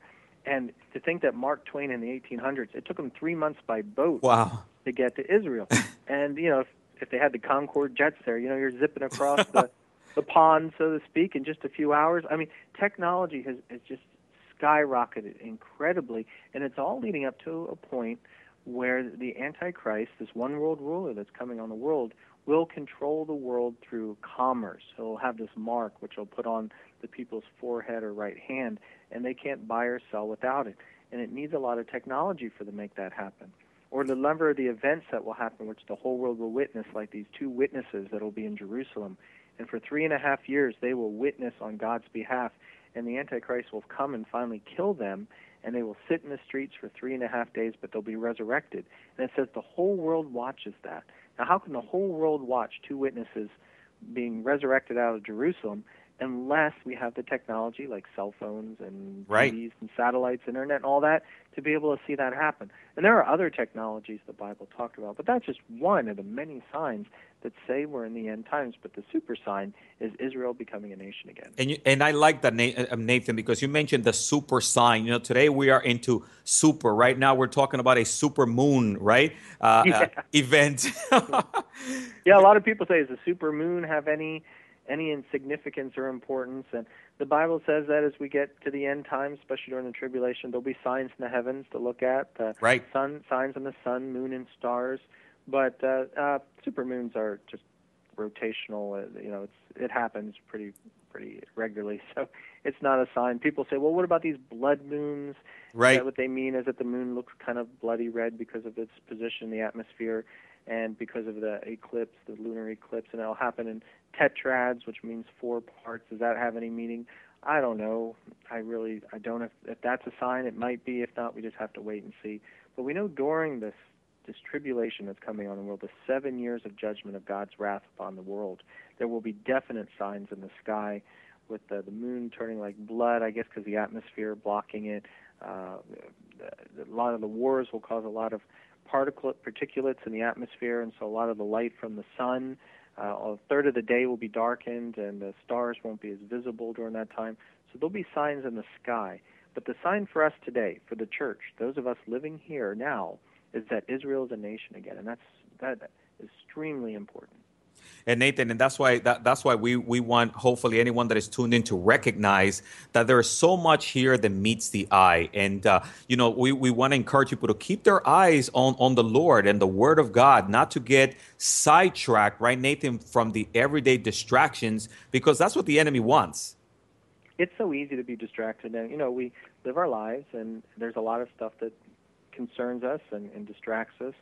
And to think that Mark Twain in the 1800s, it took him three months by boat wow. to get to Israel. <laughs> and, you know, if, if they had the Concorde jets there, you know, you're zipping across the the pond, so to speak, in just a few hours. I mean, technology has, has just skyrocketed incredibly, and it's all leading up to a point where the Antichrist, this one world ruler that's coming on the world, will control the world through commerce. He'll have this mark which he'll put on the people's forehead or right hand, and they can't buy or sell without it. And it needs a lot of technology for them to make that happen. Or the number of the events that will happen, which the whole world will witness, like these two witnesses that will be in Jerusalem and for three and a half years, they will witness on God's behalf. And the Antichrist will come and finally kill them. And they will sit in the streets for three and a half days, but they'll be resurrected. And it says the whole world watches that. Now, how can the whole world watch two witnesses being resurrected out of Jerusalem unless we have the technology like cell phones and right. TVs and satellites, internet, and all that to be able to see that happen. And there are other technologies the Bible talked about, but that's just one of the many signs that say we're in the end times. But the super sign is Israel becoming a nation again. And you, and I like that uh, Nathan because you mentioned the super sign. You know, today we are into super. Right now we're talking about a super moon, right? Uh, uh yeah. uh, <laughs> event. <laughs> yeah, a lot of people say, does the super moon have any? any insignificance or importance. And the Bible says that as we get to the end times, especially during the tribulation, there'll be signs in the heavens to look at. Uh, right. Sun signs on the sun, moon, and stars. But uh, uh, supermoons are just rotational. Uh, you know, it's it happens pretty pretty regularly, <laughs> so it's not a sign. People say, well, what about these blood moons? Right. what they mean is that the moon looks kind of bloody red because of its position in the atmosphere and because of the eclipse, the lunar eclipse, and it'll happen in tetrads, which means four parts. Does that have any meaning? I don't know. I really, I don't. If, if that's a sign, it might be. If not, we just have to wait and see. But we know during this this tribulation that's coming on the world, the seven years of judgment of God's wrath upon the world, there will be definite signs in the sky, with the, the moon turning like blood. I guess because the atmosphere blocking it. Uh, a lot of the wars will cause a lot of particulate particulates in the atmosphere, and so a lot of the light from the sun uh, a third of the day will be darkened, and the stars won't be as visible during that time. So there'll be signs in the sky. But the sign for us today, for the church, those of us living here now, is that Israel is a nation again, and that's that is extremely important. And Nathan, and that's why that, that's why we we want hopefully anyone that is tuned in to recognize that there is so much here that meets the eye, and uh, you know we, we want to encourage people to keep their eyes on on the Lord and the Word of God, not to get sidetracked, right, Nathan, from the everyday distractions, because that's what the enemy wants. It's so easy to be distracted, and you know we live our lives, and there's a lot of stuff that concerns us and, and distracts us.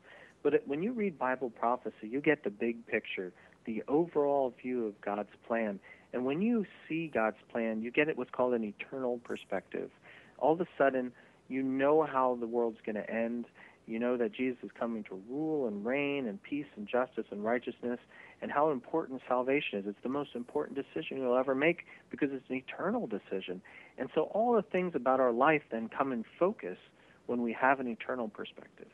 But it, when you read Bible prophecy, you get the big picture, the overall view of God's plan. And when you see God's plan, you get it what's called an eternal perspective. All of a sudden, you know how the world's going to end. You know that Jesus is coming to rule and reign and peace and justice and righteousness, and how important salvation is. It's the most important decision you'll ever make because it's an eternal decision. And so all the things about our life then come in focus when we have an eternal perspective.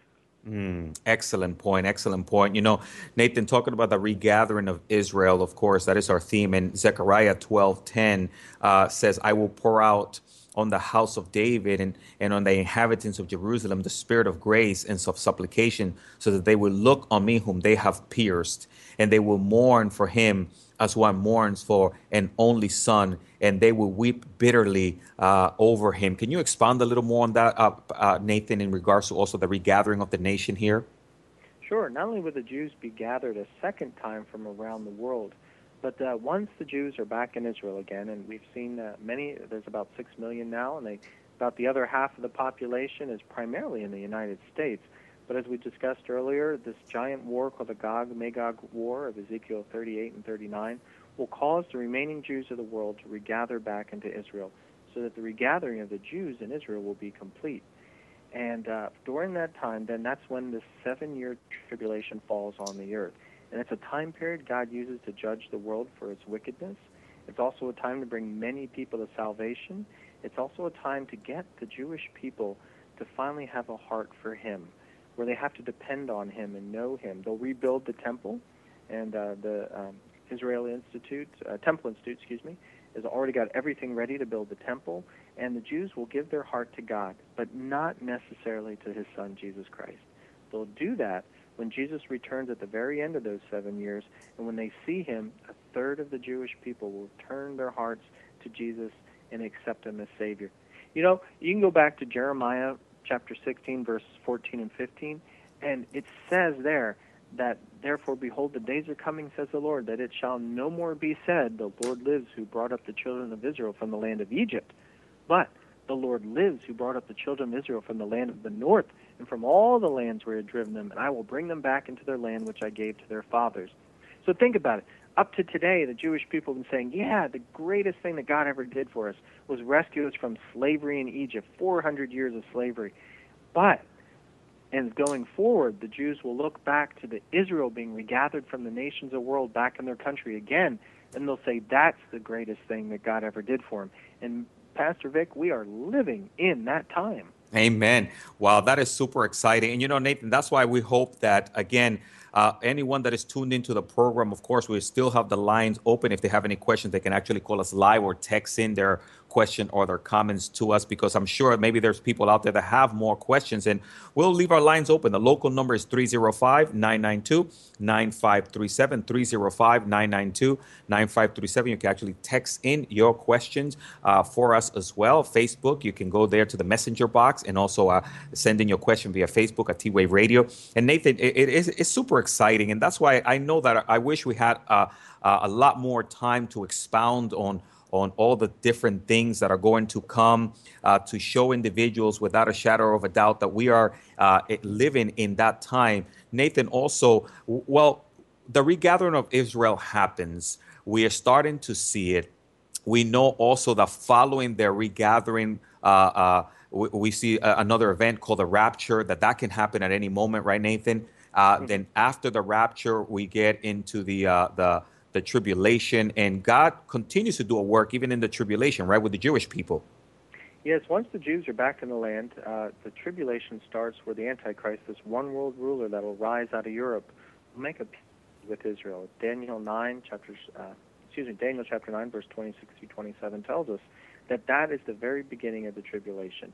Mm, excellent point. Excellent point. You know, Nathan, talking about the regathering of Israel, of course, that is our theme. And Zechariah twelve ten uh, says, "I will pour out." On the house of David and, and on the inhabitants of Jerusalem, the spirit of grace and of supplication, so that they will look on me whom they have pierced, and they will mourn for him as one mourns for an only son, and they will weep bitterly uh, over him. Can you expound a little more on that, uh, uh, Nathan, in regards to also the regathering of the nation here? Sure. Not only will the Jews be gathered a second time from around the world, but uh, once the Jews are back in Israel again, and we've seen uh, many, there's about six million now, and they, about the other half of the population is primarily in the United States. But as we discussed earlier, this giant war called the Gog Magog War of Ezekiel 38 and 39 will cause the remaining Jews of the world to regather back into Israel, so that the regathering of the Jews in Israel will be complete. And uh, during that time, then that's when the seven year tribulation falls on the earth. And it's a time period God uses to judge the world for its wickedness. It's also a time to bring many people to salvation. It's also a time to get the Jewish people to finally have a heart for Him, where they have to depend on Him and know Him. They'll rebuild the temple, and uh, the um, Israel Institute, uh, Temple Institute, excuse me, has already got everything ready to build the temple, and the Jews will give their heart to God, but not necessarily to His Son Jesus Christ. They'll do that when Jesus returns at the very end of those seven years, and when they see him, a third of the Jewish people will turn their hearts to Jesus and accept him as Savior. You know, you can go back to Jeremiah chapter 16, verses 14 and 15, and it says there that, Therefore, behold, the days are coming, says the Lord, that it shall no more be said, The Lord lives who brought up the children of Israel from the land of Egypt. But the Lord lives who brought up the children of Israel from the land of the north and from all the lands where he had driven them, and I will bring them back into their land which I gave to their fathers. So think about it. Up to today, the Jewish people have been saying, yeah, the greatest thing that God ever did for us was rescue us from slavery in Egypt, 400 years of slavery. But, and going forward, the Jews will look back to the Israel being regathered from the nations of the world back in their country again, and they'll say, that's the greatest thing that God ever did for them. And Pastor Vic, we are living in that time. Amen. Wow, that is super exciting. And you know, Nathan, that's why we hope that, again, uh, anyone that is tuned into the program, of course, we still have the lines open. If they have any questions, they can actually call us live or text in their question or their comments to us because I'm sure maybe there's people out there that have more questions and we'll leave our lines open. The local number is 305 992 9537. 305 992 9537. You can actually text in your questions uh, for us as well. Facebook, you can go there to the messenger box and also uh, send in your question via Facebook at T Wave Radio. And Nathan, it, it is it's super exciting. And that's why I know that I wish we had uh, uh, a lot more time to expound on on all the different things that are going to come uh, to show individuals without a shadow of a doubt that we are uh, living in that time. Nathan, also, well, the regathering of Israel happens. We are starting to see it. We know also that following their regathering, uh, uh we, we, see another event called the rapture, that that can happen at any moment, right, Nathan? Uh, mm-hmm. Then after the rapture, we get into the uh, the the tribulation, and God continues to do a work even in the tribulation, right, with the Jewish people. Yes, once the Jews are back in the land, uh, the tribulation starts where the Antichrist, this one world ruler that will rise out of Europe, will make a peace with Israel. Daniel 9, chapters, uh, excuse me, Daniel chapter 9, verse 26 through 27 tells us that that is the very beginning of the tribulation.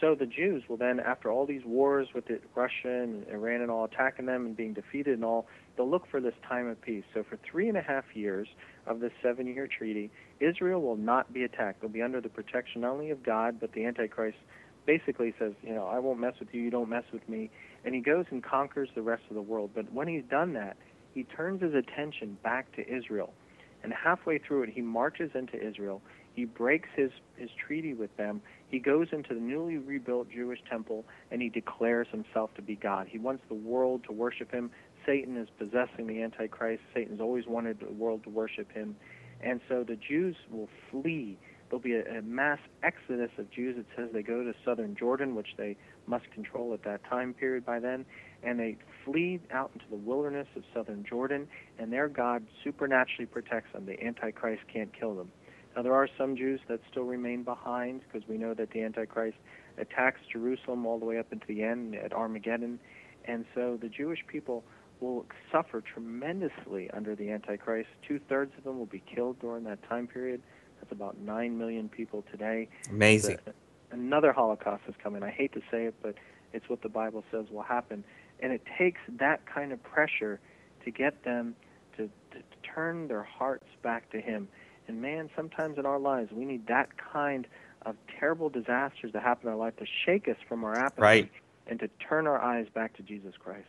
So the Jews will then, after all these wars with the Russia and Iran and all attacking them and being defeated and all, they'll look for this time of peace. So for three and a half years of this seven-year treaty, Israel will not be attacked. They'll be under the protection not only of God, but the Antichrist basically says, you know, I won't mess with you, you don't mess with me. And he goes and conquers the rest of the world. But when he's done that, he turns his attention back to Israel. And halfway through it, he marches into Israel. He breaks his, his treaty with them. He goes into the newly rebuilt Jewish temple and he declares himself to be God. He wants the world to worship him. Satan is possessing the Antichrist. Satan's always wanted the world to worship him. And so the Jews will flee. There'll be a, a mass exodus of Jews. It says they go to southern Jordan, which they must control at that time period by then, and they flee out into the wilderness of southern Jordan, and their God supernaturally protects them. The Antichrist can't kill them. Now, there are some Jews that still remain behind because we know that the Antichrist attacks Jerusalem all the way up into the end at Armageddon. And so the Jewish people will suffer tremendously under the Antichrist. Two thirds of them will be killed during that time period. That's about 9 million people today. Amazing. The- another Holocaust is coming. I hate to say it, but it's what the Bible says will happen. And it takes that kind of pressure to get them to, to, to turn their hearts back to Him. And man, sometimes in our lives, we need that kind of terrible disasters to happen in our life to shake us from our apathy Right. and to turn our eyes back to Jesus Christ.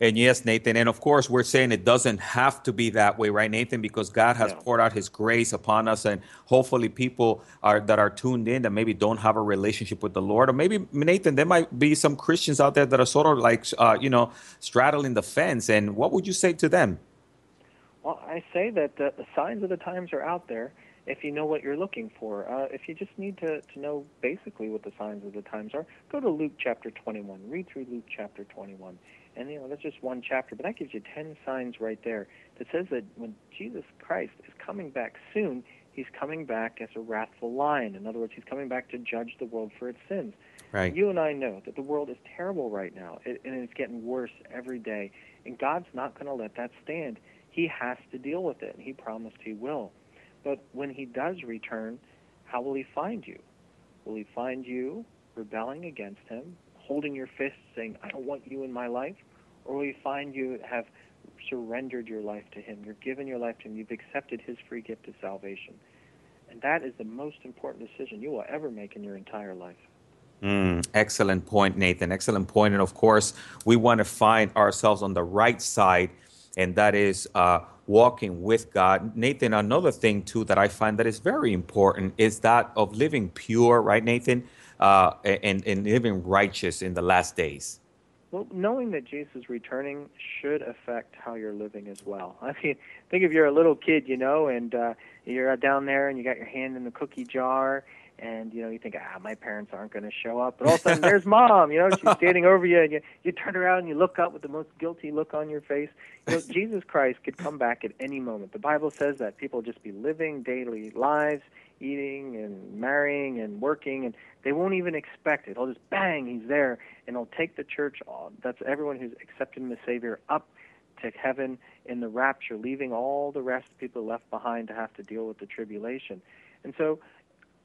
And yes, Nathan. And of course, we're saying it doesn't have to be that way, right, Nathan? Because God has No. poured out His grace upon us, and hopefully, people are that are tuned in that maybe don't have a relationship with the Lord, or maybe Nathan, there might be some Christians out there that are sort of like, uh, you know, straddling the fence. And what would you say to them? Well, I say that the, the signs of the times are out there if you know what you're looking for. Uh, if you just need to, to know basically what the signs of the times are, go to Luke chapter 21. Read through Luke chapter 21. And, you know, that's just one chapter, but that gives you 10 signs right there that says that when Jesus Christ is coming back soon, he's coming back as a wrathful lion. In other words, he's coming back to judge the world for its sins. Right. You and I know that the world is terrible right now, it, and it's getting worse every day. And God's not going to let that stand. He has to deal with it, He promised He will. But when He does return, how will He find you? Will He find you rebelling against Him, holding your fist, saying, I don't want you in my life? Or will He find you have surrendered your life to Him? You've given your life to Him. You've accepted His free gift of salvation. And that is the most important decision you will ever make in your entire life. Mm, excellent point, Nathan. Excellent point. And of course, we want to find ourselves on the right side, and that is uh, walking with God. Nathan, another thing too that I find that is very important is that of living pure, right, Nathan, uh, and, and living righteous in the last days. Well, knowing that Jesus is returning should affect how you're living as well. <laughs> I mean, think if you're a little kid, you know, and uh, you're down there and you got your hand in the cookie jar, and you know you think, ah, my parents aren't going to show up, but all of a sudden there's mom. You know, she's <laughs> standing over you, and you you turn around and you look up with the most guilty look on your face. You know, <laughs> Jesus Christ could come back at any moment. The Bible says that people just be living daily lives, eating and marrying and working, and they won't even expect it. They'll just bang, he's there, and he'll take the church. On. That's everyone who's accepted him as Savior up to heaven in the rapture, leaving all the rest of people left behind to have to deal with the tribulation. And so,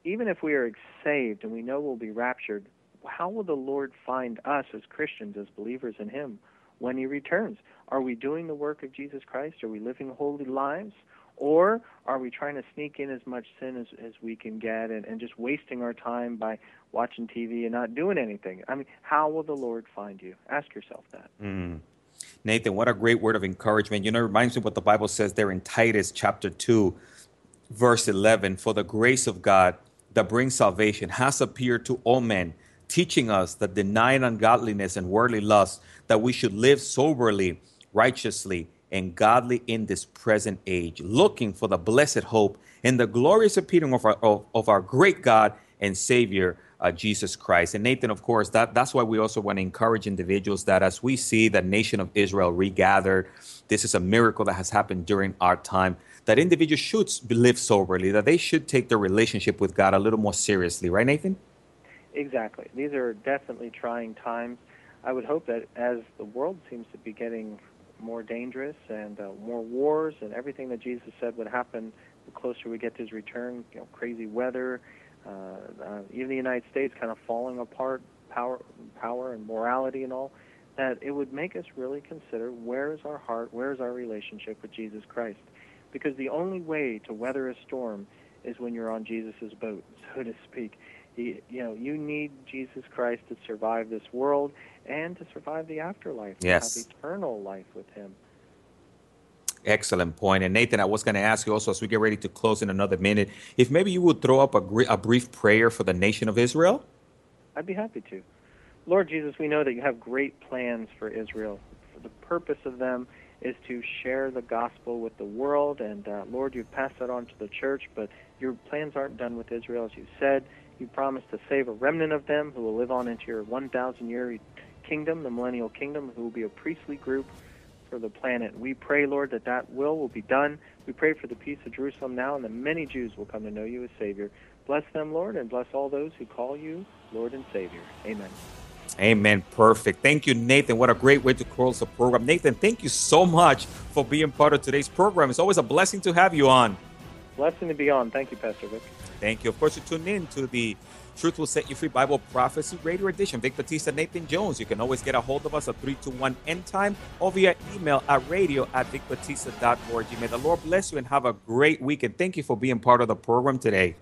even if we are saved and we know we'll be raptured, how will the Lord find us as Christians, as believers in Him, when He returns? Are we doing the work of Jesus Christ? Are we living holy lives? Or are we trying to sneak in as much sin as, as we can get and, and just wasting our time by watching TV and not doing anything? I mean, how will the Lord find you? Ask yourself that. Mm. Nathan, what a great word of encouragement. You know, it reminds me what the Bible says there in Titus chapter 2, verse 11 For the grace of God that brings salvation has appeared to all men, teaching us that denying ungodliness and worldly lust, that we should live soberly, righteously, and godly in this present age, looking for the blessed hope and the glorious appearing of our, of, of our great God and Savior, uh, Jesus Christ. And Nathan, of course, that, that's why we also want to encourage individuals that as we see the nation of Israel regathered, this is a miracle that has happened during our time, that individuals should live soberly, that they should take their relationship with God a little more seriously, right, Nathan? Exactly. These are definitely trying times. I would hope that as the world seems to be getting more dangerous and uh, more wars and everything that Jesus said would happen the closer we get to his return, you know, crazy weather, uh, uh, even the United States kind of falling apart, power, power and morality and all, that it would make us really consider where is our heart, where is our relationship with Jesus Christ. Because the only way to weather a storm is when you're on Jesus' boat, so to speak. You, you know, you need Jesus Christ to survive this world and to survive the afterlife, to have eternal life with Him. Excellent point. And Nathan, I was going to ask you also as we get ready to close in another minute, if maybe you would throw up a, gr- a brief prayer for the nation of Israel. I'd be happy to. Lord Jesus, we know that you have great plans for Israel. For the purpose of them is to share the gospel with the world, and uh, Lord, you've passed that on to the church, but your plans aren't done with Israel, as you said. You promised to save a remnant of them who will live on into your 1,000 year kingdom, the millennial kingdom, who will be a priestly group for the planet. We pray, Lord, that that will will be done. We pray for the peace of Jerusalem now, and that many Jews will come to know you as Savior. Bless them, Lord, and bless all those who call you Lord and Savior. Amen. Amen. Perfect. Thank you, Nathan. What a great way to close the program. Nathan, thank you so much for being part of today's program. It's always a blessing to have you on. Blessing to be on. Thank you, Pastor Vic. Thank you. Of course, you tuned in to the Truth Will Set You Free Bible Prophecy Radio Edition. Vic Batista, Nathan Jones. You can always get a hold of us at 321 End Time or via email at radio at vicbatista.org. May the Lord bless you and have a great week. And thank you for being part of the program today.